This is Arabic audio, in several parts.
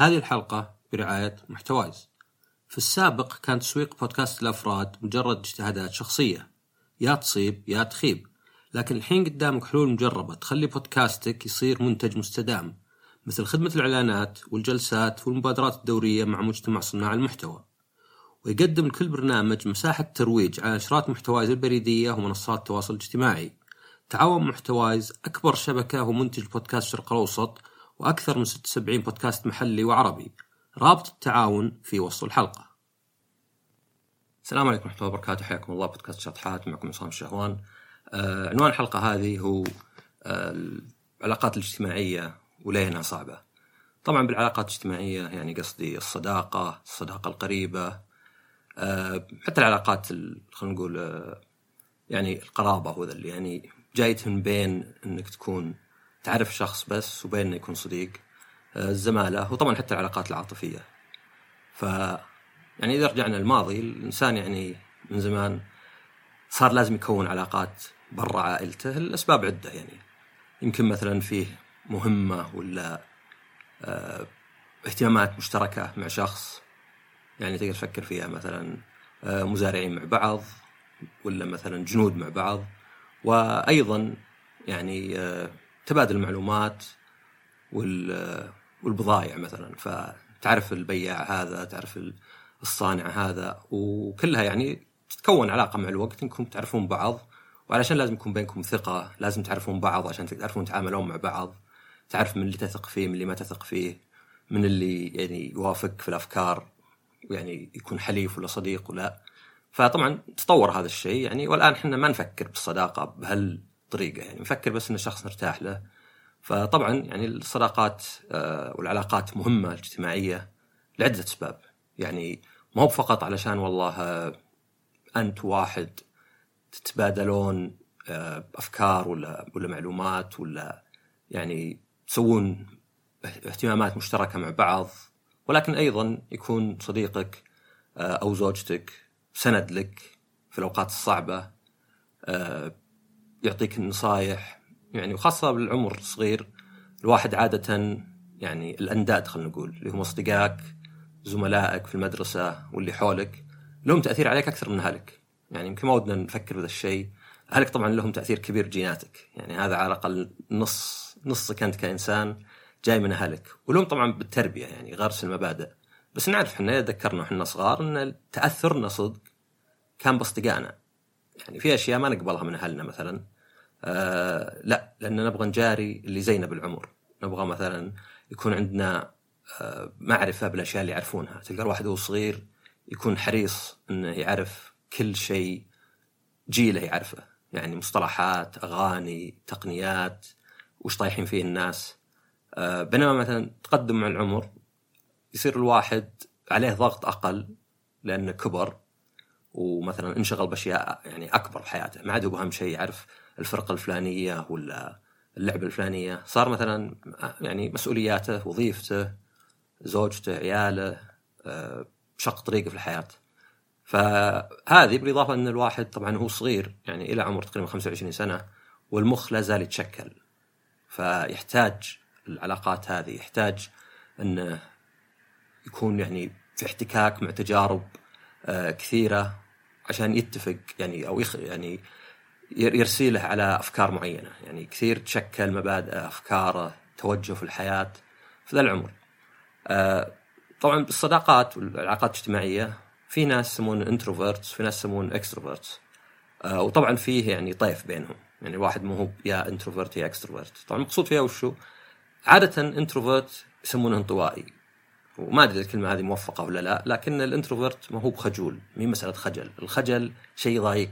هذه الحلقة برعاية محتوايز. في السابق كان تسويق بودكاست الأفراد مجرد اجتهادات شخصية. يا تصيب يا تخيب. لكن الحين قدامك حلول مجربة تخلي بودكاستك يصير منتج مستدام مثل خدمة الإعلانات والجلسات والمبادرات الدورية مع مجتمع صناع المحتوى. ويقدم لكل برنامج مساحة ترويج على نشرات محتوايز البريدية ومنصات التواصل الاجتماعي تعاون محتوايز أكبر شبكة ومنتج بودكاست الشرق الأوسط وأكثر من 76 بودكاست محلي وعربي. رابط التعاون في وصف الحلقة. السلام عليكم ورحمة الله وبركاته. حياكم الله. بودكاست شطحات معكم عصام الشهوان. آه عنوان الحلقة هذه هو آه العلاقات الاجتماعية وليه انها صعبة. طبعا بالعلاقات الاجتماعية يعني قصدي الصداقة الصداقة القريبة آه حتى العلاقات خلينا نقول آه يعني القرابة هو اللي يعني جايت من بين إنك تكون تعرف شخص بس وبين انه يكون صديق آه، الزمالة وطبعا حتى العلاقات العاطفية. ف يعني إذا رجعنا للماضي الإنسان يعني من زمان صار لازم يكون علاقات برا عائلته الأسباب عدة يعني. يمكن مثلا فيه مهمة ولا آه اهتمامات مشتركة مع شخص يعني تقدر تفكر فيها مثلا آه مزارعين مع بعض ولا مثلا جنود مع بعض. وأيضا يعني تبادل المعلومات والبضائع مثلا. فتعرف البياع هذا تعرف الصانع هذا وكلها يعني تتكون علاقة مع الوقت. إنكم تعرفون بعض وعلشان لازم يكون بينكم ثقة لازم تعرفون بعض عشان تعرفون تتعاملون مع بعض. تعرف من اللي تثق فيه من اللي ما تثق فيه من اللي يعني يوافقك في الأفكار يعني يكون حليف ولا صديق ولا. فطبعا تطور هذا الشيء يعني. والآن إحنا ما نفكر بالصداقة بهال طريقة يعني نفكر بس ان الشخص نرتاح له. فطبعا يعني الصداقات والعلاقات مهمة الاجتماعية لعدة أسباب. يعني ما هو فقط علشان والله أنت واحد تتبادلون أفكار ولا ولا معلومات ولا يعني تسوون اهتمامات مشتركة مع بعض ولكن أيضا يكون صديقك أو زوجتك سند لك في الأوقات الصعبة يعطيك النصايح يعني وخاصة بالعمر الصغير الواحد عادة يعني الأنداد خلينا نقول اللي هم أصدقائك زملائك في المدرسة واللي حولك لهم تأثير عليك أكثر من أهلك. يعني يمكن ما ودنا نفكر بهذا الشيء. أهلك طبعا لهم تأثير كبير جيناتك. يعني هذا على الأقل نص نصك أنت كإنسان جاي من أهلك. ولهم طبعا بالتربية يعني غرس المبادئ بس نعرف إحنا ذكرنا إحنا صغار إن تأثرنا صدق كان بأصدقائنا. يعني في أشياء ما نقبلها من أهلنا مثلا. آه لا لأن نبغى نجاري اللي زينا بالعمر. نبغى مثلا يكون عندنا آه معرفة بالأشياء اللي يعرفونها. تلقى الواحد وهو صغير يكون حريص إنه يعرف كل شيء جيله يعرفه. يعني مصطلحات أغاني تقنيات وش طايحين فيه الناس. آه بينما مثلا تقدم مع العمر يصير الواحد عليه ضغط أقل لأنه كبر. ومثلا انشغل بأشياء يعني أكبر في حياته. ما عاد هو أهم شيء يعرف الفرقة الفلانية ولا اللعبة الفلانية. صار مثلا يعني مسؤولياته وظيفته زوجته عياله شق طريقه في الحياة. فهذه بالإضافة إن الواحد طبعا هو صغير يعني إلى عمر تقريبا 25 سنة والمخ لا زال يتشكل. فيحتاج العلاقات هذه يحتاج إنه يكون يعني في احتكاك مع تجارب كثيرة عشان يتفق يعني أو يخ يعني يرسيله على أفكار معينة. يعني كثير تشكل مبادئ افكاره توجه في الحياة في ذا العمر. طبعا بالصداقات والعلاقات الاجتماعية في ناس يسمون introverts في ناس يسمون extroverts وطبعا فيه يعني طيف بينهم. يعني الواحد مو هو يا introvert يا extrovert طبعا المقصود فيها وشو؟ عادة introvert يسمونه انطوائي وما أدري الكلمة هذه موفقة ولا لا لكن ال introvert ما هو بخجول مي مسألة خجل. الخجل شيء يضايق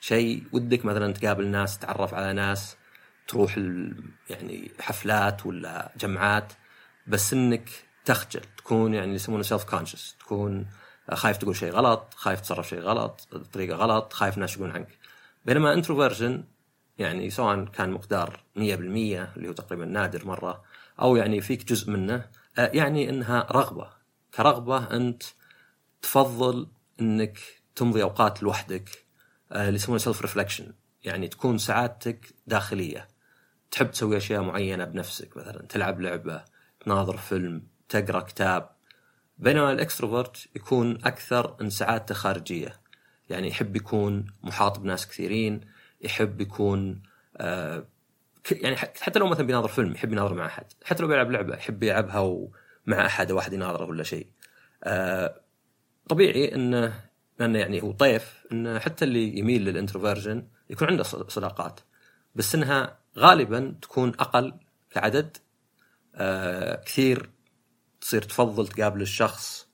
شيء ودك مثلا تقابل ناس تتعرف على ناس تروح يعني حفلات ولا جمعات بس إنك تخجل تكون يعني يسمونه self-conscious تكون خايف تقول شيء غلط خايف تصرف شيء غلط بطريقه غلط خايف الناس يقولون عنك. بينما introversion يعني سواء كان مقدار 100% اللي هو تقريبا نادر مرة أو يعني فيك جزء منه يعني إنها رغبة. كرغبة أنت تفضل إنك تمضي أوقات لوحدك اللي يسمونه self-reflection يعني تكون سعادتك داخلية. تحب تسوي أشياء معينة بنفسك مثلا تلعب لعبة تناظر فيلم تقرأ كتاب. بينما ال extrovert يكون أكثر إن سعادته خارجية. يعني يحب يكون محاط بناس كثيرين يحب يكون آه يعني حتى لو مثلا بيناظر فيلم يحب يناظر مع أحد حتى لو بيلعب لعبة يحب يلعبها مع أحد واحد يناظره ولا شيء. آه طبيعي إنه لأنه يعني هو طيف إنه حتى اللي يميل للإنتروفيرجن يكون عنده صداقات. بس إنها غالبا تكون أقل كعدد آه كثير تصير تفضل تقابل الشخص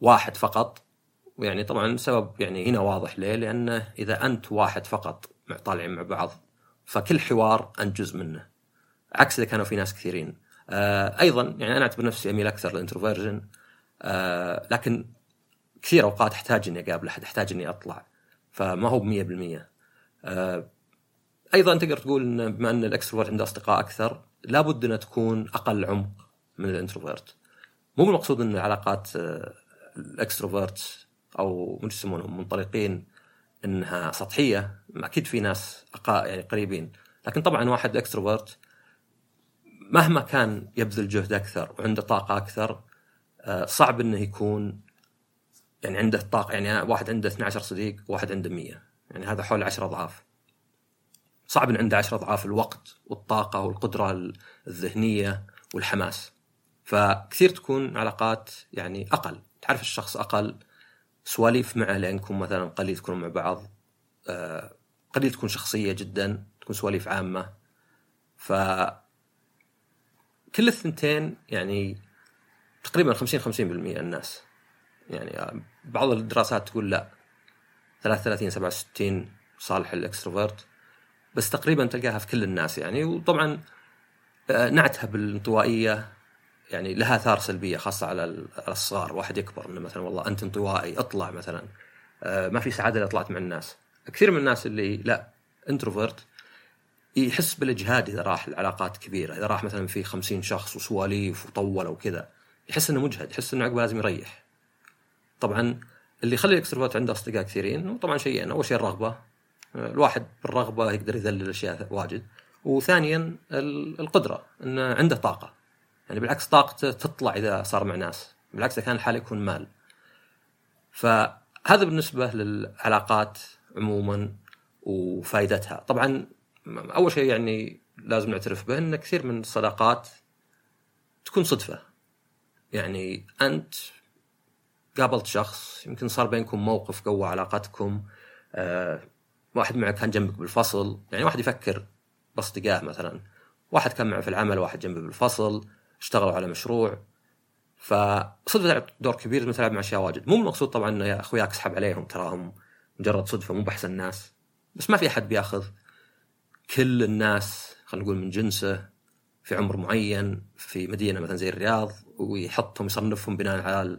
واحد فقط. ويعني طبعا سبب يعني هنا واضح ليه لأنه إذا أنت واحد فقط طالعين مع بعض فكل حوار انت جزء منه. عكس إذا كانوا في ناس كثيرين. آه أيضا يعني أنا أعتبر نفسي أميل أكثر لل introversion. آه لكن كثير أوقات أحتاج إني أقابل أحد أحتاج إني أطلع. فما هو ب 100% آه أيضا تقدر تقول إن بما أن ال extrovert عنده أصدقاء أكثر لابد إنها تكون أقل عمق من ال introvert. مو بالمقصود إن العلاقات آه ال extrovert أو من يسمونهم منطلقين إنها سطحية. أكيد في ناس يعني قريبين. لكن طبعا واحد اكستروفرت مهما كان يبذل جهد أكثر وعنده طاقة أكثر آه، صعب إنه يكون يعني عنده طاقه يعني واحد عنده 12 صديق وواحد عنده 100 يعني هذا حول 10 أضعاف. صعب إن عنده 10 أضعاف الوقت والطاقة والقدرة الذهنية والحماس. فكثير تكون علاقات يعني أقل. تعرف الشخص أقل سواليف معه لأنكم مثلا قليل تكونوا مع بعض آه، قليل تكون شخصية جدا تكون سواليف عامة. ف كل الثنتين يعني تقريبا 50 50% الناس. يعني بعض الدراسات تقول لا 33 67 صالح الاكستروفرت بس تقريبا تلقاها في كل الناس يعني. وطبعا آه، نعتها بالانطوائية يعني لها آثار سلبية خاصة على الصغار واحد يكبر إنه مثلا والله أنت انطوائي اطلع مثلا. آه، ما في سعادة اذا طلعت مع الناس. كثير من الناس اللي ال introvert يحس بالإجهاد إذا راح العلاقات كبيرة. إذا راح مثلا في خمسين شخص وسواليف وطول وكذا يحس إنه مجهد يحس إنه عقب لازم يريح. طبعا اللي يخلي ال extrovert عنده أصدقاء كثيرين طبعا شيئين أول شيء الرغبة. آه، الواحد بالرغبة يقدر يذلل اشياء واجد. وثانيا القدرة إنه عنده طاقة. يعني بالعكس طاقته تطلع إذا صار مع ناس بالعكس إذا كان الحال يكون مال. فهذا بالنسبة للعلاقات عموما وفائدتها طبعا أول شيء يعني لازم نعترف به إن كثير من الصداقات تكون صدفة. يعني أنت قابلت شخص يمكن صار بينكم موقف قوى علاقتكم آه واحد معك كان جنبك بالفصل يعني واحد يفكر باصدقاء مثلا واحد كان معه في العمل واحد جنبه بالفصل اشتغلوا على مشروع. فصدفه تلعب دور كبير مثل تلعب مع أشياء واجد. مو المقصود طبعا إنه يا أخوياك اسحب عليهم تراهم مجرد صدفة مو بأحسن الناس بس ما في أحد بيأخذ. كل الناس خلينا نقول من جنسه في عمر معين في مدينة مثلا زي الرياض ويحطهم يصنفهم بناء على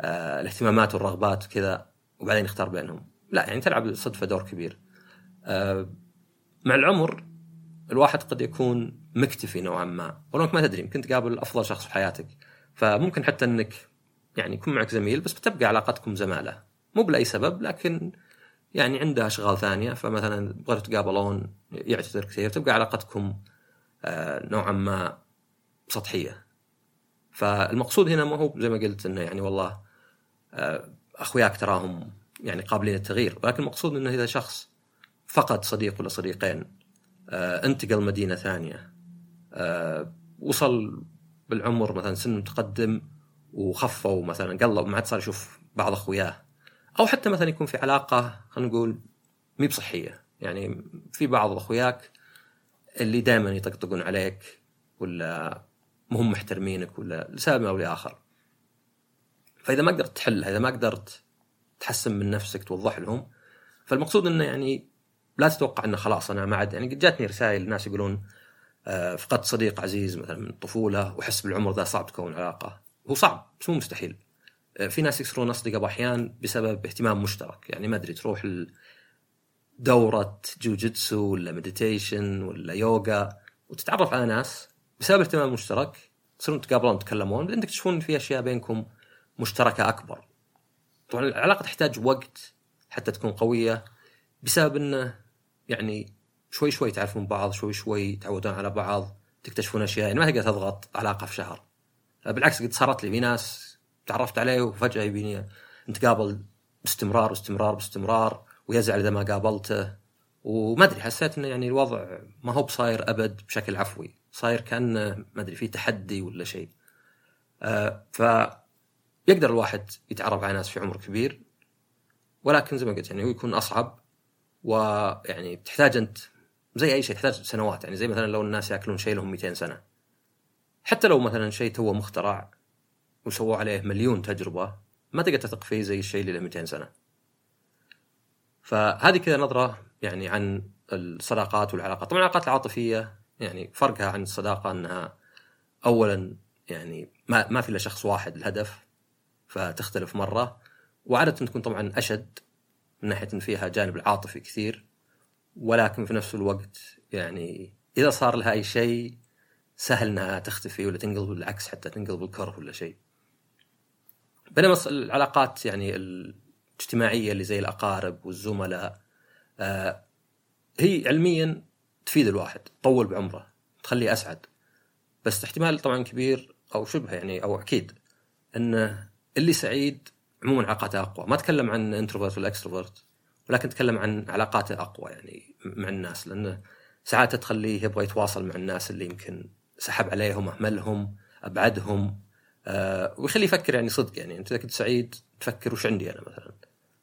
آه، الاهتمامات والرغبات وكذا وبعدين يختار بينهم. لا يعني تلعب صدفة دور كبير. آه، مع العمر الواحد قد يكون مكتفي نوعا ما. ولو ما تدري يمكن تقابل أفضل شخص في حياتك. فممكن حتى إنك يعني يكون معك زميل بس بتبقى علاقتكم زمالة. مو باي سبب لكن يعني عنده أشغال ثانية. فمثلا بغيتوا تقابلون يعتذر كثير تبقى علاقتكم آه، نوعا ما سطحية. فالمقصود هنا ما هو زي ما قلت إنه يعني والله آه، أخوياك تراهم يعني قابلين للتغيير. ولكن المقصود إنه إذا شخص فقد صديق ولا صديقين انتقل مدينة ثانية. آه، وصل بالعمر مثلا سن متقدم وخفوا مثلا قلب ما عاد صار يشوف بعض أخوياه. أو حتى مثلا يكون في علاقة خلينا نقول مي بصحية. يعني في بعض أخوياك اللي دائما يطقطقون عليك ولا مهم محترمينك ولا لسبب أو لآخر. فإذا ما قدرت تحلها إذا ما قدرت تحسن من نفسك توضح لهم فالمقصود إنه يعني لا تتوقع إنه خلاص أنا ما عاد يعني جاتني رسائل ناس يقولون آه، فقدت صديق عزيز مثلا من الطفوله واحس بالعمر ذا صعب تكون علاقة. هو صعب بس مو مستحيل. آه، في ناس يكسبون أصدقاء أحيان بسبب اهتمام مشترك. يعني ما أدري تروح دورة جوجيتسو ولا meditation ولا يوغا وتتعرف على ناس بسبب اهتمام مشترك تصيرون تقابلون تتكلمون بعدين تكتشفون في أشياء بينكم مشتركة أكبر. طبعا العلاقة تحتاج وقت حتى تكون قوية بسبب إنه يعني شوي شوي تعرفون بعض شوي شوي تعودون على بعض تكتشفون أشياء يعني ما تقدر تضغط علاقه في شهر. بالعكس قد صارت لي في ناس تعرفت عليه وفجأة يبيني نتقابل باستمرار باستمرار باستمرار ويزعل إذا ما قابلته. وما أدري حسيت إنه يعني الوضع ما هو بصاير أبد بشكل عفوي. صاير كأنه ما أدري في تحدي ولا شيء. آه ف يقدر الواحد يتعرف على ناس في عمر كبير ولكن زي ما قلت يعني هو يكون أصعب. ويعني تحتاج أنت زي أي شيء تحتاج سنوات. يعني زي مثلا لو الناس يأكلون شيء لهم 200 سنة. حتى لو مثلا شيء توه مخترع وسووا عليه مليون تجربة ما تقدر تثق فيه زي الشيء اللي له 200 سنة. فهذه كذا نظرة يعني عن الصداقات والعلاقات. طبعا العلاقات العاطفية يعني فرقها عن الصداقة أنها اولا يعني ما ما في إلا شخص واحد الهدف فتختلف مرة. وعادة تكون طبعا أشد من ناحية إن فيها جانب العاطفي كثير ولكن في نفس الوقت يعني إذا صار لها أي شيء سهل إنها تختفي ولا تنقلب بالعكس حتى تنقلب الكره ولا شيء. بينما العلاقات يعني الاجتماعية اللي زي الأقارب والزملاء آه هي علميا تفيد الواحد تطول بعمره تخليه أسعد بس احتمال طبعا كبير أو شبه يعني أو أكيد إنه اللي سعيد عموما علاقاته أقوى. ما أتكلم عن introvert ولا extrovert ولكن أتكلم عن علاقاته أقوى يعني مع الناس لأن سعادته تخليه يبغى يتواصل مع الناس اللي يمكن سحب عليهم أهملهم أبعدهم آه ويخليه يفكر يعني صدق يعني. أنت إذا كنت سعيد تفكر وش عندي أنا مثلا؟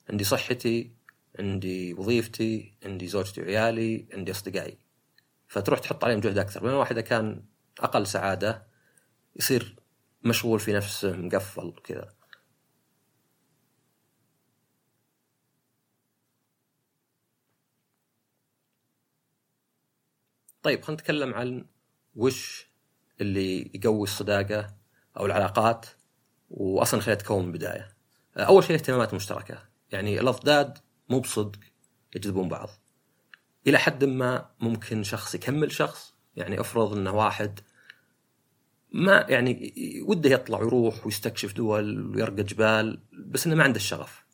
عندي صحتي عندي وظيفتي عندي زوجتي وعيالي عندي أصدقائي. فتروح تحط عليهم جهد أكثر. بينما إذا كان أقل سعادة يصير مشغول في نفسه مقفل كذا. طيب خلينا نتكلم عن وش اللي يقوي الصداقة أو العلاقات واصلا خليها تكون من البداية. أول شيء اهتمامات مشتركة، يعني الاضداد مو بصدق يجذبون بعض. إلى حد ما ممكن شخص يكمل شخص، يعني افرض إنه واحد ما يعني وده يطلع ويروح ويستكشف دول ويرقى جبال بس إنه ما عنده الشغف.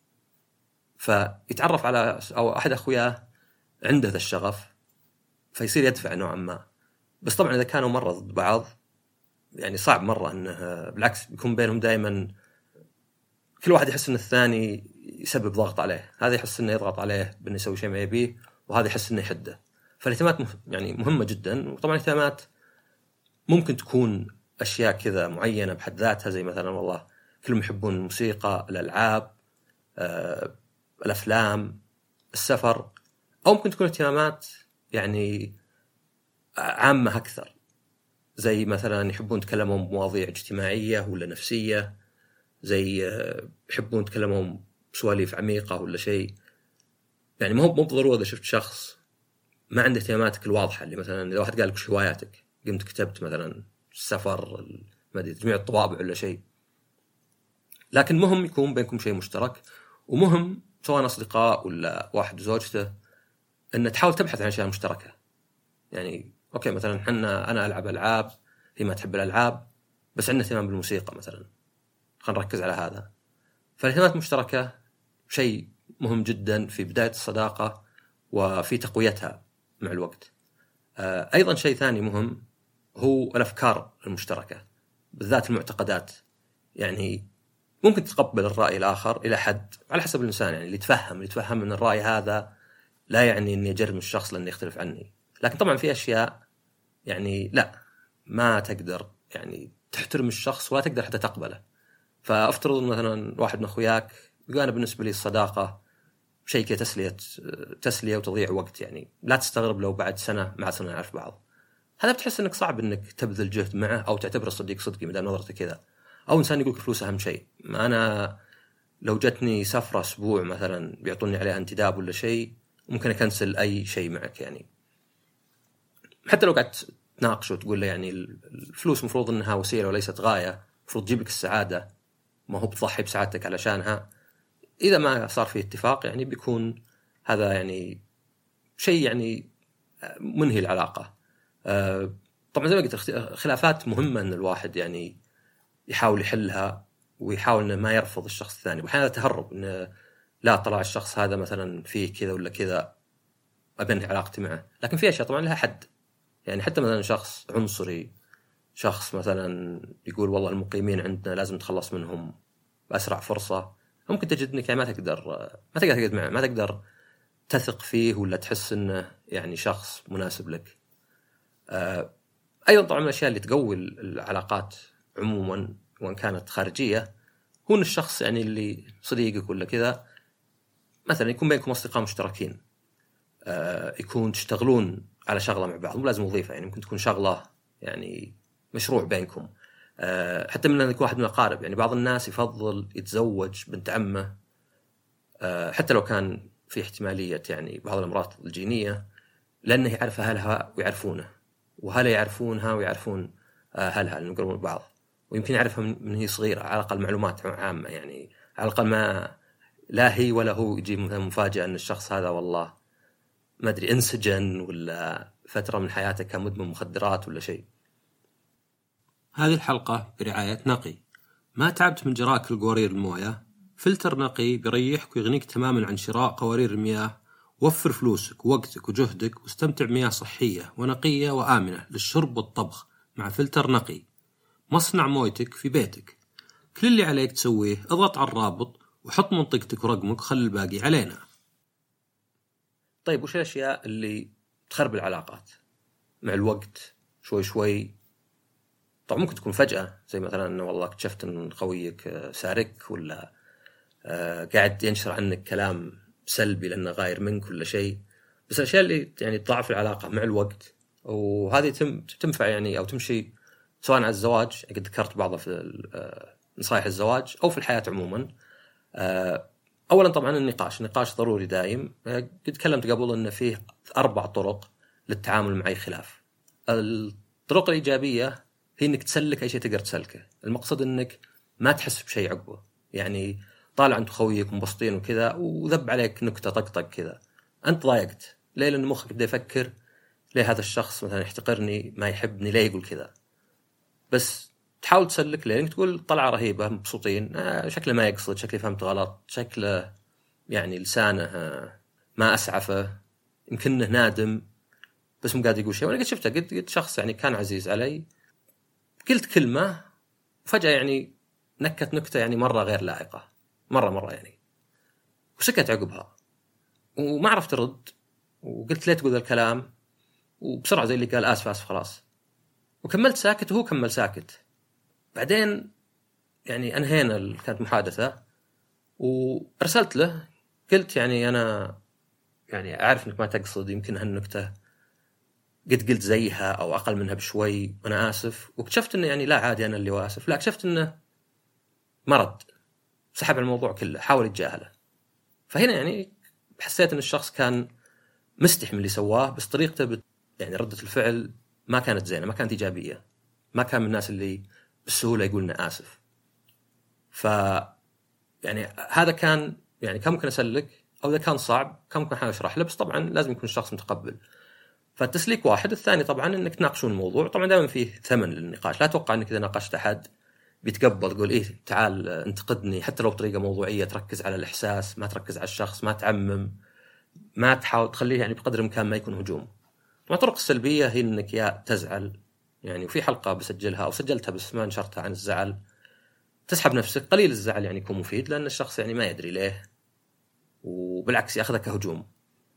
فيتعرف على أو أحد أخوياه عنده ذا الشغف فيصير يدفع نوعا ما. بس طبعا إذا كانوا مرة ضد بعض يعني صعب مرة إنه بالعكس بيكون بينهم دائما كل واحد يحس إن الثاني يسبب ضغط عليه، هذا يحس إنه يضغط عليه بإنه يسوي شيء ما يبيه وهذا يحس إنه يحده. فالاهتمامات يعني مهمة جدا. وطبعا الاهتمامات ممكن تكون أشياء كذا معينة بحد ذاتها زي مثلا والله كلهم يحبون الموسيقى، الألعاب، آه، الأفلام، السفر أو ممكن تكون اهتمامات يعني عامة أكثر. زي مثلا يحبون يتكلمون بمواضيع اجتماعية ولا نفسية زي آه، يحبون يتكلمون بسواليف عميقة ولا شيء. يعني مو مو بالضروره إذا شفت شخص ما عنده اهتماماتك الواضحة اللي مثلا إذا واحد قال لك وش هواياتك قمت كتبت مثلا السفر ما أدري تجميع الطوابع ولا شيء. لكن مهم يكون بينكم شيء مشترك ومهم سواء أصدقاء ولا واحد وزوجته إن تحاول تبحث عن أشياء مشتركة. يعني أوكي مثلا إحنا أنا ألعب ألعاب هي ما تحب الألعاب بس عندنا اهتمام بالموسيقى مثلا. خلينا نركز على هذا. فالاهتمامات المشتركه شيء مهم جدا في بداية الصداقة وفي تقويتها مع الوقت. آه، أيضا شيء ثاني مهم هو الأفكار المشتركة بالذات المعتقدات. يعني ممكن تتقبل الرأي الآخر إلى حد على حسب الإنسان يعني اللي يتفهم اللي يتفهم إن الرأي هذا لا يعني إني أجرم الشخص لأنه يختلف عني. لكن طبعا في أشياء يعني لا ما تقدر يعني تحترم الشخص ولا تقدر حتى تقبله. فأفترض مثلا واحد من أخوياك يقول أنا بالنسبة لي الصداقة شيء كذا تسلية تسلية وتضيع وقت يعني لا تستغرب لو بعد سنة ما صرنا نعرف بعض. هذا بتحس إنك صعب إنك تبذل جهد معه أو تعتبره صديق صدقي ما دام نظرته كذا. أو إنسان يقول فلوس أهم شيء. أنا لو جتني سفرة أسبوع مثلا بيعطوني عليها انتداب ولا شيء ممكن أكنسل أي شيء معك يعني. حتى لو قعدت تناقش وتقول له يعني الفلوس مفروض إنها وسيلة وليست غاية المفروض تجيب لك السعادة. ما هو بتضحي بسعادتك علشانها. إذا ما صار في اتفاق يعني بيكون هذا يعني شيء يعني منهي العلاقة. آه، طبعا زي ما قلت خلافات مهمة إن الواحد يعني يحاول يحلها ويحاول إنه ما يرفض الشخص الثاني. واحيانا تهرب إنه لا طلع الشخص هذا مثلا فيه كذا ولا كذا أبني علاقتي معه. لكن في أشياء طبعا لها حد. يعني حتى مثلا شخص عنصري شخص مثلا يقول والله المقيمين عندنا لازم نتخلص منهم بأسرع فرصة. ممكن تجد إنك يعني ما تقدر ما تقدر تقعد معه ما تقدر تثق فيه ولا تحس إنه يعني شخص مناسب لك. آه، أيضا طبعا من الأشياء اللي تقوي العلاقات عموما وإن كانت خارجية هو إن الشخص يعني اللي صديقك ولا كذا مثلا يكون بينكم أصدقاء مشتركين آه، يكون تشتغلون على شغلة مع بعض مو لازم وظيفة يعني ممكن تكون شغلة يعني مشروع بينكم آه، حتى من يكون واحد من الأقارب يعني بعض الناس يفضل يتزوج بنت عمه آه، حتى لو كان في احتمالية يعني بعض الأمراض الجينية لأنه يعرف أهلها ويعرفونه وهلا يعرفونها ويعرفون أهلها لأنهم يقربون بعض ويمكن يعرفها من هي صغيرة على الأقل معلومات عامة يعني على الأقل ما لا هي ولا هو يجي مفاجأة إن الشخص هذا والله ما أدري انسجن ولا فترة من حياته كان مدمن مخدرات ولا شيء. هذه الحلقة برعاية نقي. ما تعبت من جرّك لقوارير الموية؟ فلتر نقي بيريحك ويغنيك تماما عن شراء قوارير المياه وفر فلوسك ووقتك وجهدك واستمتع بمياه صحية ونقية وآمنة للشرب والطبخ مع فلتر نقي مصنع مويتك في بيتك كل اللي عليك تسويه اضغط على الرابط وحط منطقتك ورقمك وخلي الباقي علينا. طيب وش الأشياء اللي تخرب العلاقات؟ مع الوقت شوي شوي. طبعا ممكن تكون فجأة زي مثلا إنه والله اكتشفت إن خويك آه، سارك ولا آه، قاعد ينشر عنك كلام سلبي لأنه غاير منك ولا شيء. بس الأشياء اللي يعني تضاعف العلاقة مع الوقت وهذه تم تنفع يعني أو تمشي سواء على الزواج قد ذكرت بعضها في آه، نصائح الزواج أو في الحياة عموما. اولا طبعا النقاش النقاش ضروري دايم. آه، قد تكلمت قبل انه فيه أربع طرق للتعامل مع اي خلاف. الطرق الإيجابية هي إنك تسلك أي شيء تقدر تسلكه. المقصد إنك ما تحس بشيء عقبه. يعني طالع انت خويك مبسطين وكذا وذب عليك نكتة طقطق كذا. أنت ضايقت. ليه؟ لأن مخك بدا يفكر ليه هذا الشخص مثلا يحتقرني ما يحبني ليه يقول كذا؟ بس تحاول تسلك لين تقول طلعة رهيبة مبسوطين. آه شكله ما يقصد شكلي فهمت غلط شكله يعني لسانه آه ما أسعفه. يمكنه نادم بس مو قادر يقول شيء. وأنا قد شفته قد قد شخص يعني كان عزيز علي. قلت كلمة وفجأة يعني نكت نكتة يعني مرة غير لائقة. مرة مرة يعني. وسكت عقبها. وما عرفت ارد وقلت ليه تقول الكلام وبسرعة زي اللي قال آسف آسف خلاص. وكملت ساكت وهو كمل ساكت. بعدين يعني أنهينا كانت محادثه وارسلت له قلت يعني أنا يعني أعرف إنك ما تقصد يمكن هالنكتة قد قلت زيها أو أقل منها بشوي وأنا آسف. واكتشفت إنه يعني لا عادي أنا اللي آسف. لا اكتشفت إنه ما رد سحب الموضوع كله حاول يتجاهله. فهنا يعني حسيت إن الشخص كان مستحي من اللي سواه بس طريقته بت يعني ردة الفعل ما كانت زينة ما كانت إيجابية. ما كان من الناس اللي بسهولة يقول لنا آسف. ف يعني هذا كان يعني كان ممكن اسلك أو إذا كان صعب كان ممكن احاول أشرح له بس طبعا لازم يكون الشخص متقبل. فالتسليك واحد الثاني طبعا إنك تناقشون الموضوع. طبعا دائما فيه ثمن للنقاش. لا أتوقع إنك إذا ناقشت أحد بيتقبل تقول إيه تعال انتقدني حتى لو بطريقة موضوعية تركز على الإحساس ما تركز على الشخص ما تعمم ما تحاول تخليه يعني بقدر الإمكان ما يكون هجوم. طبعا الطرق السلبيه هي إنك يا تزعل يعني وفي حلقة بسجلها أو سجلتها بس ما نشرتها عن الزعل. تسحب نفسك. قليل الزعل يعني يكون مفيد لأن الشخص يعني ما يدري ليه. وبالعكس ياخذها كهجوم.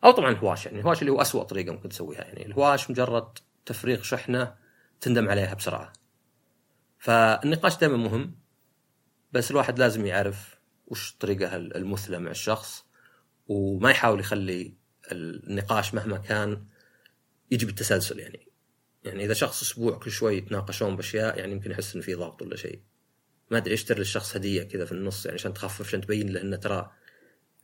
أو طبعا الهواش يعني الهواش اللي هو أسوأ طريقة ممكن تسويها. يعني الهواش مجرد تفريغ شحنة تندم عليها بسرعة. فالنقاش دائما مهم بس الواحد لازم يعرف وش الطريقة المثلى مع الشخص وما يحاول يخلي النقاش مهما كان يجي بالتسلسل يعني. يعني إذا شخص أسبوع كل شوي يتناقشون بأشياء يعني يمكن يحس إنه في ضغط ولا شيء ما أدري اشتري للشخص هدية كذا في النص يعني عشان تخفف عشان تبين له إنه ترى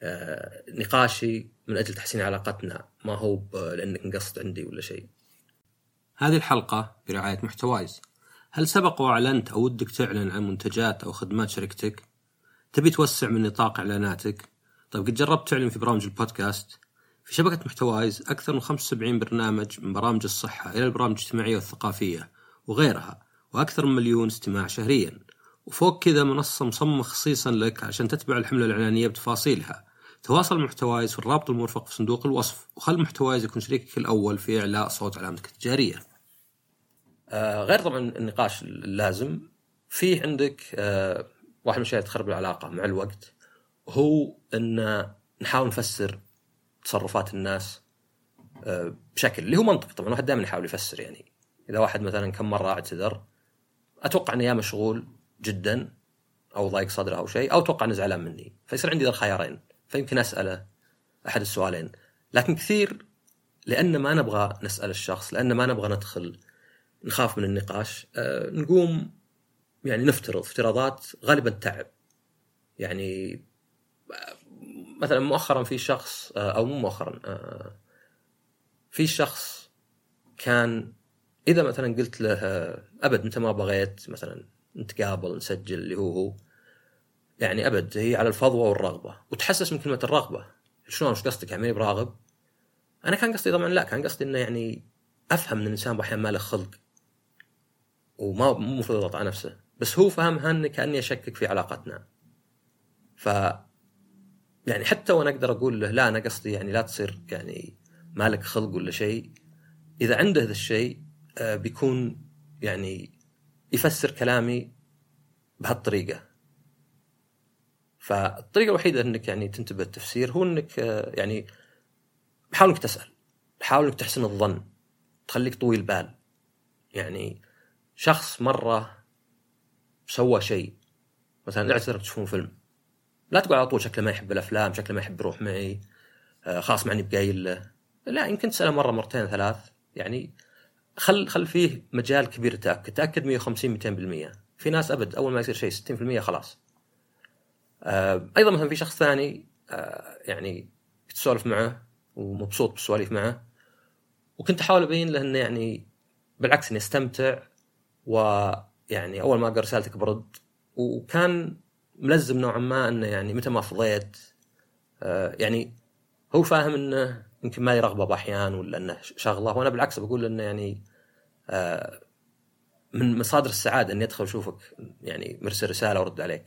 آه نقاشي من أجل تحسين علاقتنا ما هو لأنك انقصت عندي ولا شيء. هذه الحلقة برعاية محتوايز. هل سبق وأعلنت أو ودك تعلن عن منتجات أو خدمات شركتك؟ تبي توسع من نطاق إعلاناتك؟ طيب قد جربت تعلن في برامج البودكاست؟ في شبكة محتوايز أكثر من 75 برنامج من برامج الصحة إلى البرامج الاجتماعية والثقافية وغيرها وأكثر من مليون استماع شهريا. وفوق كذا منصة مصممة خصيصا لك عشان تتبع الحملة الإعلانية بتفاصيلها. تواصل محتوايز في الرابط المرفق في صندوق الوصف وخل محتوايز يكون شريكك الأول في إعلاء صوت علامتك التجارية. آه غير طبعا النقاش اللازم في عندك آه واحد من الأشياء تخرب العلاقة مع الوقت هو إن نحاول نفسر تصرفات الناس آه بشكل اللي هو منطقي. طبعا الواحد دائما يحاول يفسر يعني. إذا واحد مثلا كم مرة اعتذر أتوقع إنه يا مشغول جدا أو ضايق صدره أو شيء أو أتوقع إنه زعلان مني. فيصير عندي ذا الخيارين فيمكن أسأله أحد السؤالين. لكن كثير لأن ما نبغى نسأل الشخص لأن ما نبغى ندخل نخاف من النقاش آه نقوم يعني نفترض افتراضات غالبا تعب. يعني آه، مثلا مؤخرا في شخص آه أو مو مؤخرا آه في شخص كان إذا مثلا قلت له آه، أبد أنت ما بغيت مثلا نتقابل نسجل اللي هو هو يعني أبد هي على الفضوى والرغبة وتحسس من كلمة الرغبة. شلون؟ إيش قصدك؟ يعني براغب؟ أنا كان قصدي طبعا لا كان قصدي إنه يعني أفهم إن الإنسان أحيانا ما له خلق وما مو المفروض يضغط على نفسه بس هو فهمها اني كأني أشكك في علاقتنا. ف يعني حتى وأنا أقدر أقول له لا أنا قصدي يعني لا تصير يعني مالك خلق ولا شيء. إذا عنده ذا الشيء آه، بيكون يعني يفسر كلامي بهالطريقة. فالطريقة الوحيدة إنك يعني تنتبه التفسير هو إنك آه، يعني حاول إنك تسأل حاول إنك تحسن الظن تخليك طويل بال. يعني شخص مرة سوى شيء مثلا اعتذر تشوفون فيلم. لا تقول على طول شكله ما يحب الأفلام شكله ما يحب يروح معي آه، خلاص معني بقايل له. لا يمكن تسأله مرة مرتين ثلاث. يعني خل خل فيه مجال كبير تأكد تاكد 150 200% في ناس أبد أول ما يصير شيء 60% خلاص. آه، أيضا مثلا في شخص ثاني آه، يعني تسولف معه ومبسوط بالسواليف معه. وكنت أحاول أبين له إنه يعني بالعكس اني استمتع ويعني أول ما اقرا رسالتك برد. وكان ملزم نوعا ما إنه يعني متى ما فضيت آه، يعني هو فاهم إنه يمكن ما يرغبه بأحيان ولا إنه شغلة وأنا بالعكس بقول إنه يعني من مصادر السعادة إني أدخل أشوفك يعني مرسل رسالة وأرد عليك.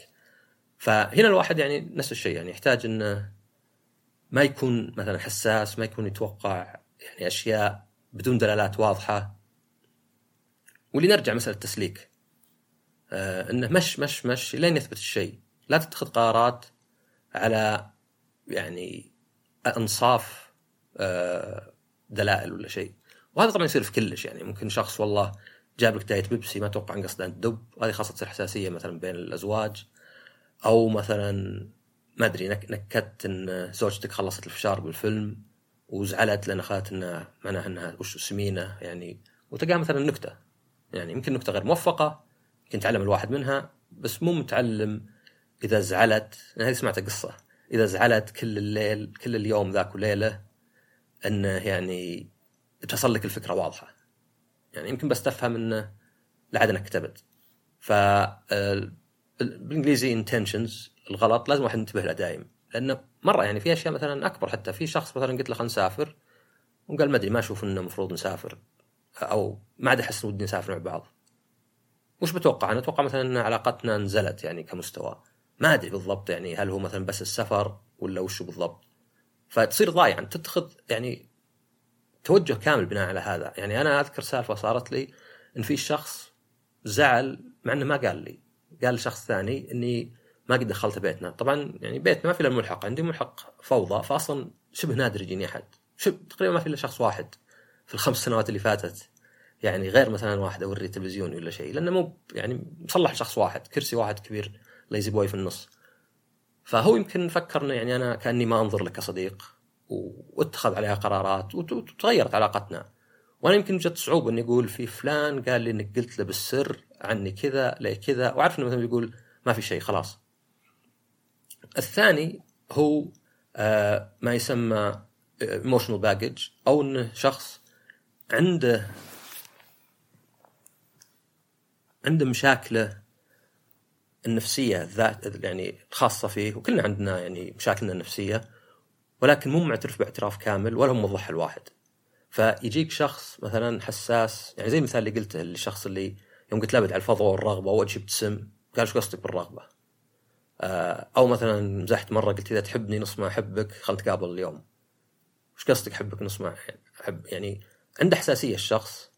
فهنا الواحد يعني نفس الشيء يعني يحتاج إنه ما يكون مثلا حساس ما يكون يتوقع يعني أشياء بدون دلالات واضحة واللي نرجع مسألة التسليك آه إنه مش مش مش لين يثبت الشيء. لا تتخذ قرارات على يعني إنصاف آه دلائل ولا شيء. وهذا طبعا يصير في كلش يعني. ممكن شخص والله جاب لك دايت بيبسي ما توقع ان قصده دب. هذه خاصة تصير حساسية مثلا بين الأزواج. أو مثلا ما أدري نكدت إن زوجتك خلصت الفشار بالفيلم وزعلت لأن أخذت إنها معناها إنها وش سمينة يعني. وتلقاها مثلا نكتة. يعني يمكن نكتة غير موفقة. يمكن تعلم الواحد منها بس مو متعلم إذا زعلت. أنا هذه سمعت قصة. إذا زعلت كل الليل كل اليوم ذاك وليلة انه يعني تصل لك الفكرة واضحة. يعني يمكن بس تفهم انه لا عاد أنك كتبت. ف آه، بالإنجليزي intentions الغلط لازم واحد ينتبه له دايم. لأنه مرة يعني في أشياء مثلا أكبر حتى. في شخص مثلا قلت له خلينا نسافر وقال ما أدري ما أشوف إنه المفروض نسافر أو ما عاد أحس ودي نسافر مع بعض. وش بتوقع؟ أنا أتوقع مثلا إن علاقتنا نزلت يعني كمستوى. ما أدري بالضبط يعني هل هو مثلا بس السفر ولا وش بالضبط. فتصير ضايع. أنت تتخذ يعني توجه كامل بناء على هذا. يعني أنا أذكر سالفة صارت لي إن في شخص زعل مع إنه ما قال لي. قال لشخص ثاني إني ما قد دخلت بيتنا. طبعا يعني بيتنا ما في إلا الملحق. عندي ملحق فوضى فاصلا شبه نادر يجيني أحد. شبه تقريبا ما في إلا شخص واحد في الخمس سنوات اللي فاتت. يعني غير مثلا واحد اوري تلفزيوني ولا شيء لأنه مو يعني مصلح شخص واحد كرسي واحد كبير ليزي بوي في النص. فهو يمكن فكر إنه يعني أنا كأني ما أنظر لك كصديق واتخذ عليها قرارات وتغيرت علاقتنا. وأنا يمكن جت صعوبه اني أقول في فلان قال لي إنك قلت له بالسر عني كذا لي كذا وعارف إنه مثلا يقول ما في شيء خلاص. الثاني هو آه ما يسمى emotional baggage أو إنه شخص عنده عنده مشاكله النفسيه الذات يعني الخاصه فيه وكلنا عندنا يعني مشاكلنا النفسيه ولكن مو معترف باعتراف كامل ولا هو موضحها لواحد فيجيك شخص مثلا حساس يعني زي المثال اللي قلته الشخص اللي يوم قلت لابد على الفضوى والرغبة وجهي ابتسم قال إيش قصدك بالرغبة؟ آه، أو مثلا مزحت مرة قلت إذا تحبني نص ما أحبك خلينا نتقابل اليوم. وش قصدك أحبك نص ما أحب يعني عنده حساسية الشخص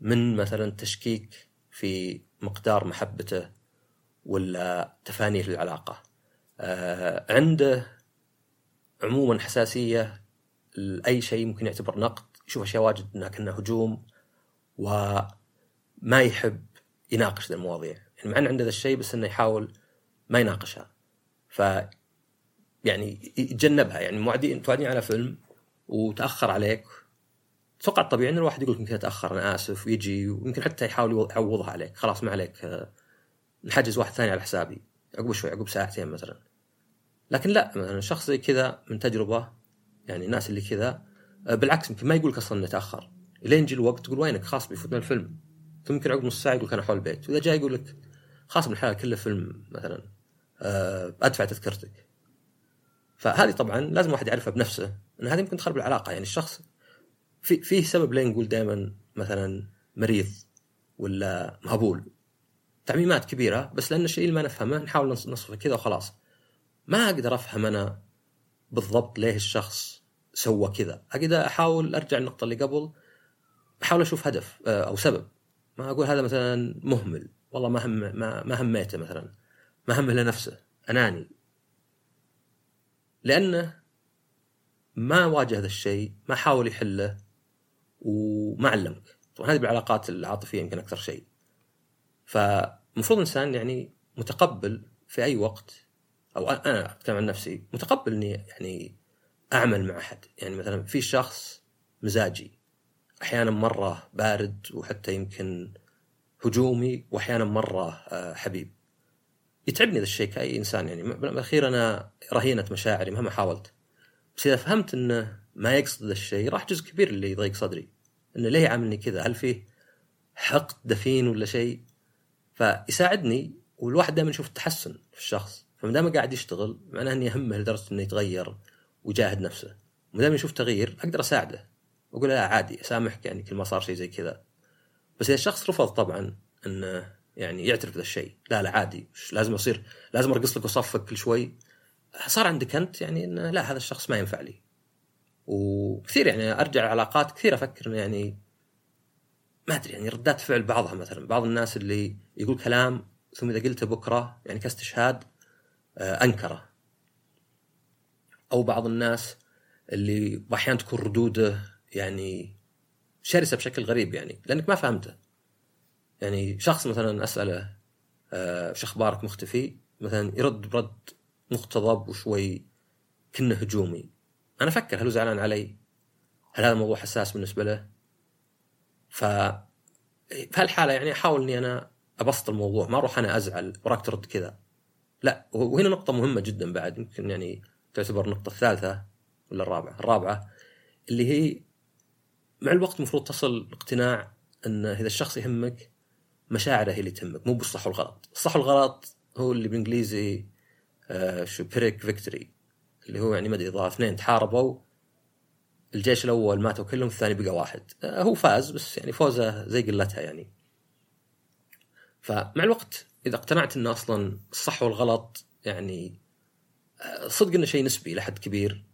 من مثلا تشكيك في مقدار محبته ولا تفانيه للعلاقة. آه، عنده عموما حساسية لأي شيء ممكن يعتبر نقد يشوف أشياء واجد انها كانها هجوم وما يحب يناقش ذي المواضيع. يعني مع إنه عنده ذا الشيء بس إنه يحاول ما يناقشها. ف يعني يتجنبها. يعني موعدين توعدين على فيلم وتأخر عليك أتوقع الطبيعي إن الواحد يقول يمكن اتاخر أنا آسف ويجي ويمكن حتى يحاول يعوضها عليك خلاص ما عليك آه، نحجز واحد ثاني على حسابي عقب شوي عقب ساعتين مثلا. لكن لا مثلا شخص زي كذا من تجربة يعني الناس اللي كذا آه، بالعكس يمكن ما يقول لك أصلا نتاخر لين يجي الوقت تقول وينك؟ خلاص بيفوتنا الفيلم. ثم يمكن عقب نص ساعة يقول أنا حول البيت. وإذا جاي يقول لك خلاص من الحلال كله فيلم مثلا آه، أدفع تذكرتك. فهذه طبعا لازم واحد يعرفها بنفسه إن هذه ممكن تخرب العلاقة. يعني الشخص في فيه سبب لين نقول دائما مثلا مريض ولا مهبول. تعميمات كبيرة بس لأن الشيء اللي ما نفهمه نحاول نصفه كذا وخلاص. ما أقدر أفهم أنا بالضبط ليه الشخص سوى كذا. أقدر أحاول أرجع النقطة اللي قبل أحاول أشوف هدف آه، أو سبب. ما أقول هذا مثلا مهمل. والله ما هم ما, ما هميته مثلا. ما همه لنفسه. أناني. لأنه ما واجه هذا الشيء ما حاول يحله. وما علمك. طبعا هذه بالعلاقات العاطفية يمكن أكثر شيء. فالمفروض الانسان يعني متقبل في أي وقت أو أنا اتكلم عن نفسي متقبل إني يعني أعمل مع أحد. يعني مثلا في شخص مزاجي أحيانا مرة بارد وحتى يمكن هجومي واحيانا مرة آه، حبيب. يتعبني ذا الشيء كأي إنسان يعني. بالأخير أنا رهينة مشاعري مهما حاولت. بس إذا فهمت إنه ما يقصد ذا الشيء راح جزء كبير اللي يضيق صدري. إنه ليه يعاملني كذا؟ هل فيه حقد دفين ولا شيء؟ فيساعدني والواحد دائما يشوف التحسن في الشخص. فما دام قاعد يشتغل معناه إني أهمه لدرجة إنه يتغير ويجاهد نفسه. ما دام يشوف تغيير أقدر أساعده. واقول لا عادي أسامحك يعني كل ما صار شيء زي كذا. بس إذا الشخص رفض طبعا إنه يعني يعترف بهذا الشيء. لا لا عادي لازم أصير لازم أرقص لك وصفك كل شوي. صار عندك أنت يعني إنه لا هذا الشخص ما ينفع لي. وكثير يعني أرجع علاقات كثير أفكر إنه يعني ما أدري يعني ردات فعل بعضها مثلا. بعض الناس اللي يقول كلام ثم إذا قلته بكرة يعني كاستشهاد آه، أنكره. أو بعض الناس اللي أحيانا تكون ردوده يعني شرسة بشكل غريب يعني لأنك ما فهمته. يعني شخص مثلا أسأله آه، شو أخبارك مختفي؟ مثلا يرد برد مقتضب وشوي كنه هجومي. أنا أفكر هل هو زعلان علي؟ هل هذا موضوع حساس بالنسبة له؟ ف في هالحالة يعني أحاول إني أنا أبسط الموضوع ما أروح أنا أزعل وراك ترد كذا لا وهنا نقطة مهمة جدا بعد يمكن يعني تعتبر النقطه الثالثه ولا الرابعة الرابعة اللي هي مع الوقت المفروض تصل اقتناع إن إذا الشخص يهمك مشاعره هي اللي تهمك مو بالصح والغلط الصح والغلط هو اللي بالانجليزي آه شو بيريك فيكتوري اللي هو يعني ما أدري إذا اثنين تحاربوا الجيش الأول ماتوا كلهم الثاني بقى واحد. آه هو فاز بس يعني فوزه زي قلتها يعني. فمع الوقت إذا اقتنعت إنه أصلا الصح والغلط يعني آه، صدق إنه شيء نسبي لحد كبير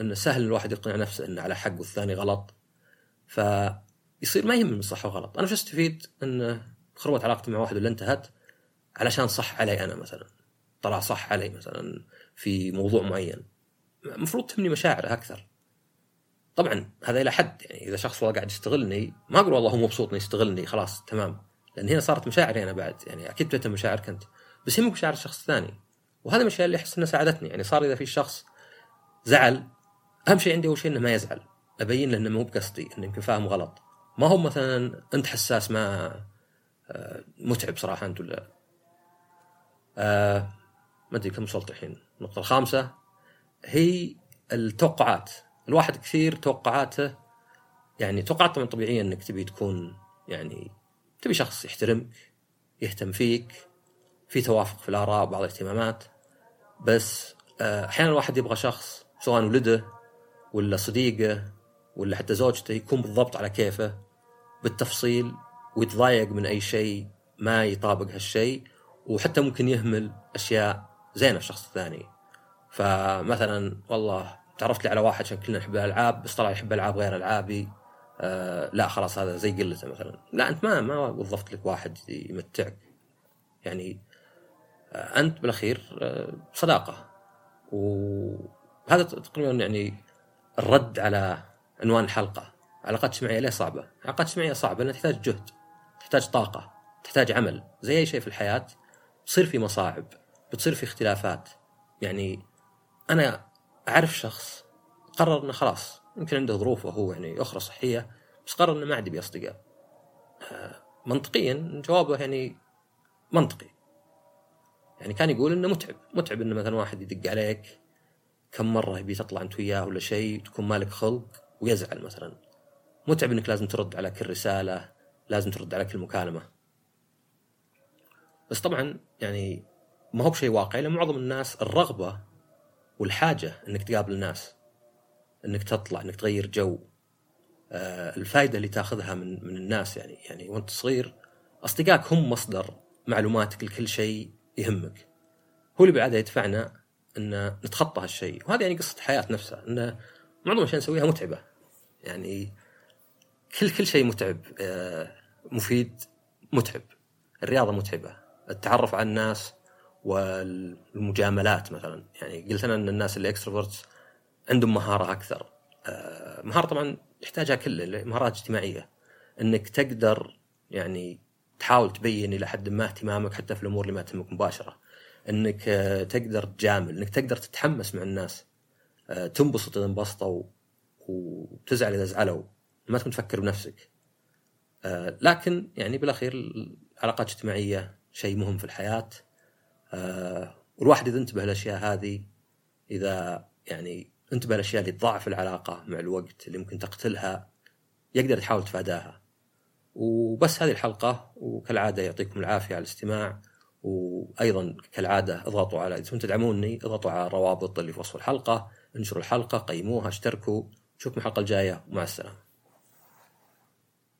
انه سهل الواحد يقنع نفسه إنه على حق والثاني غلط. فيصير ما يهم الصح والغلط أنا شو أستفيد؟ انه خربت علاقتي مع واحد ولا انتهت علشان صح علي أنا مثلا. طلع صح علي مثلا في موضوع معين. المفروض تهمني مشاعره أكثر. طبعا هذا إلى حد يعني إذا شخص والله قاعد يستغلني ما أقول والله هو مبسوط إنه يستغلني خلاص تمام. لأن هنا صارت مشاعري أنا بعد يعني أكيد تهتم مشاعرك أنت. بس يهمك مشاعر الشخص الثاني. وهذا من الأشياء اللي أحس إنها ساعدتني. يعني صار إذا في شخص زعل أهم شيء عندي أول شيء إنه ما يزعل. أبين له إنه مو بقصدي إنه يمكن فاهم غلط. ما هو مثلا أنت حساس ما آه، متعب صراحة أنت ولا. آه ما أدري كم وصلت الحين النقطه الخامسة هي التوقعات. الواحد كثير توقعاته يعني توقعات طبعا طبيعية إنك تبي تكون يعني تبي شخص يحترمك يهتم فيك في توافق في الآراء وبعض الاهتمامات. بس آه، أحيانا الواحد يبغى شخص سواء ولده ولا صديقه ولا حتى زوجته يكون بالضبط على كيفه بالتفصيل ويتضايق من أي شيء ما يطابق هالشيء وحتى ممكن يهمل أشياء زينة في الشخص الثاني فمثلا والله تعرفت لي على واحد عشان كلنا نحب الألعاب بس طلع يحب ألعاب غير ألعابي. آه لا خلاص هذا زي قلته مثلا. لا أنت ما ما وظفت لك واحد يمتعك. يعني آه أنت بالأخير آه صداقة. وهذا تقريبا يعني الرد على عنوان الحلقة. علاقات اجتماعية ليه صعبة؟ علاقات اجتماعية صعبة لأنها تحتاج جهد تحتاج طاقة تحتاج عمل. زي أي شيء في الحياة بتصير في مصاعب بتصير في اختلافات. يعني أنا أعرف شخص قرر إنه خلاص يمكن عنده ظروفه هو يعني أخرى صحية بس قرر إنه ما عاد يبي أصدقاء. آه، منطقيا جوابه يعني منطقي. يعني كان يقول إنه متعب متعب إنه مثلا واحد يدق عليك كم مرة يبي تطلع أنت وياه ولا شيء تكون مالك خلق ويزعل مثلا. متعب إنك لازم ترد على كل رسالة لازم ترد على كل مكالمة. بس طبعا يعني ما هو بشيء واقعي لأن معظم الناس الرغبة والحاجة إنك تقابل الناس إنك تطلع إنك تغير جو. آه الفائده اللي تاخذها من من الناس يعني يعني وأنت صغير أصدقائك هم مصدر معلوماتك لكل شيء يهمك. هو اللي بالعاده يدفعنا إن نتخطى هالشيء. وهذه يعني قصة حياة نفسها إن معظم الأشياء نسويها متعبة. يعني كل كل شيء متعب آه مفيد متعب. الرياضة متعبة. التعرف على الناس والمجاملات مثلا. يعني قلت أنا إن الناس اللي اكستروفرتس عندهم مهارة أكثر. آه، مهارة طبعا يحتاجها كل مهارات اجتماعية. إنك تقدر يعني تحاول تبين إلى حد ما اهتمامك حتى في الأمور اللي ما تهمك مباشرة. إنك آه، تقدر تجامل إنك تقدر تتحمس مع الناس. آه، تنبسط إذا انبسطوا وتزعل إذا زعلوا. ما تكون تفكر بنفسك. لكن يعني بالأخير العلاقات الاجتماعية شيء مهم في الحياة. والواحد إذا انتبه للأشياء هذه إذا يعني انتبه الاشياء اللي تضاعف العلاقة مع الوقت اللي ممكن تقتلها يقدر يحاول يتفاداها وبس هذه الحلقة وكالعادة يعطيكم العافية على الاستماع وأيضا كالعادة اضغطوا على إذا تدعموني اضغطوا على الروابط اللي في وصف الحلقة انشروا الحلقة قيموها اشتركوا. نشوفكم الحلقة الجاية ومع السلامة.